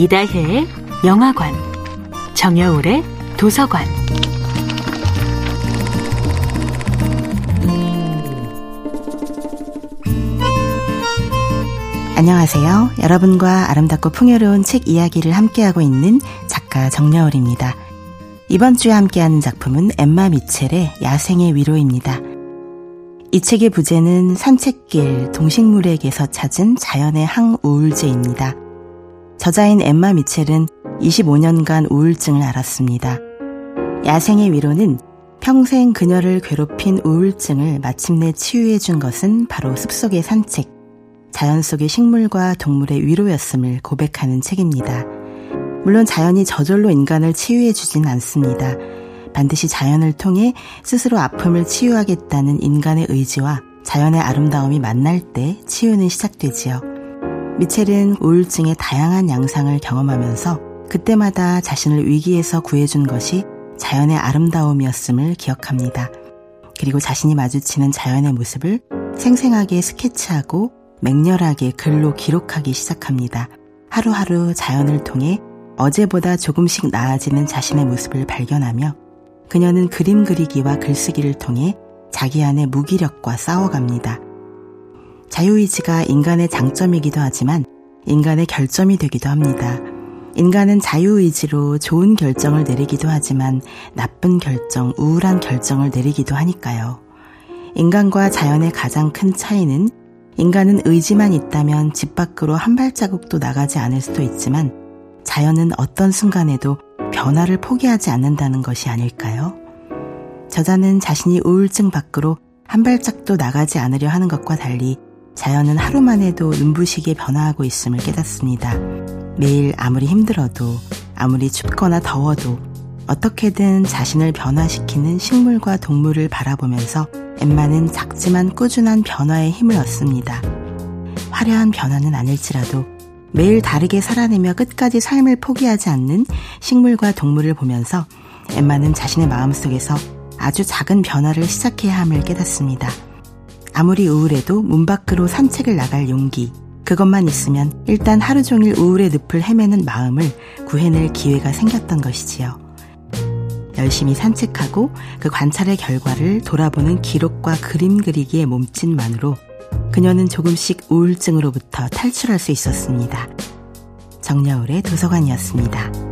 이다혜의 영화관, 정여울의 도서관. 안녕하세요. 여러분과 아름답고 풍요로운 책 이야기를 함께하고 있는 작가 정여울입니다. 이번 주에 함께하는 작품은 엠마 미첼의 야생의 위로입니다. 이 책의 부제는 산책길 동식물에게서 찾은 자연의 항우울제입니다. 저자인 엠마 미첼은 25년간 우울증을 앓았습니다. 야생의 위로는 평생 그녀를 괴롭힌 우울증을 마침내 치유해 준 것은 바로 숲속의 산책, 자연 속의 식물과 동물의 위로였음을 고백하는 책입니다. 물론 자연이 저절로 인간을 치유해 주진 않습니다. 반드시 자연을 통해 스스로 아픔을 치유하겠다는 인간의 의지와 자연의 아름다움이 만날 때 치유는 시작되지요. 미첼은 우울증의 다양한 양상을 경험하면서 그때마다 자신을 위기에서 구해준 것이 자연의 아름다움이었음을 기억합니다. 그리고 자신이 마주치는 자연의 모습을 생생하게 스케치하고 맹렬하게 글로 기록하기 시작합니다. 하루하루 자연을 통해 어제보다 조금씩 나아지는 자신의 모습을 발견하며 그녀는 그림 그리기와 글쓰기를 통해 자기 안의 무기력과 싸워갑니다. 자유의지가 인간의 장점이기도 하지만 인간의 결점이 되기도 합니다. 인간은 자유의지로 좋은 결정을 내리기도 하지만 나쁜 결정, 우울한 결정을 내리기도 하니까요. 인간과 자연의 가장 큰 차이는 인간은 의지만 있다면 집 밖으로 한 발자국도 나가지 않을 수도 있지만 자연은 어떤 순간에도 변화를 포기하지 않는다는 것이 아닐까요? 저자는 자신이 우울증 밖으로 한 발짝도 나가지 않으려 하는 것과 달리 자연은 하루만 해도 눈부시게 변화하고 있음을 깨닫습니다. 매일 아무리 힘들어도 아무리 춥거나 더워도 어떻게든 자신을 변화시키는 식물과 동물을 바라보면서 엠마는 작지만 꾸준한 변화의 힘을 얻습니다. 화려한 변화는 아닐지라도 매일 다르게 살아내며 끝까지 삶을 포기하지 않는 식물과 동물을 보면서 엠마는 자신의 마음속에서 아주 작은 변화를 시작해야 함을 깨닫습니다. 아무리 우울해도 문 밖으로 산책을 나갈 용기, 그것만 있으면 일단 하루 종일 우울의 늪을 헤매는 마음을 구해낼 기회가 생겼던 것이지요. 열심히 산책하고 그 관찰의 결과를 돌아보는 기록과 그림 그리기의 몸짓만으로 그녀는 조금씩 우울증으로부터 탈출할 수 있었습니다. 정여울의 도서관이었습니다.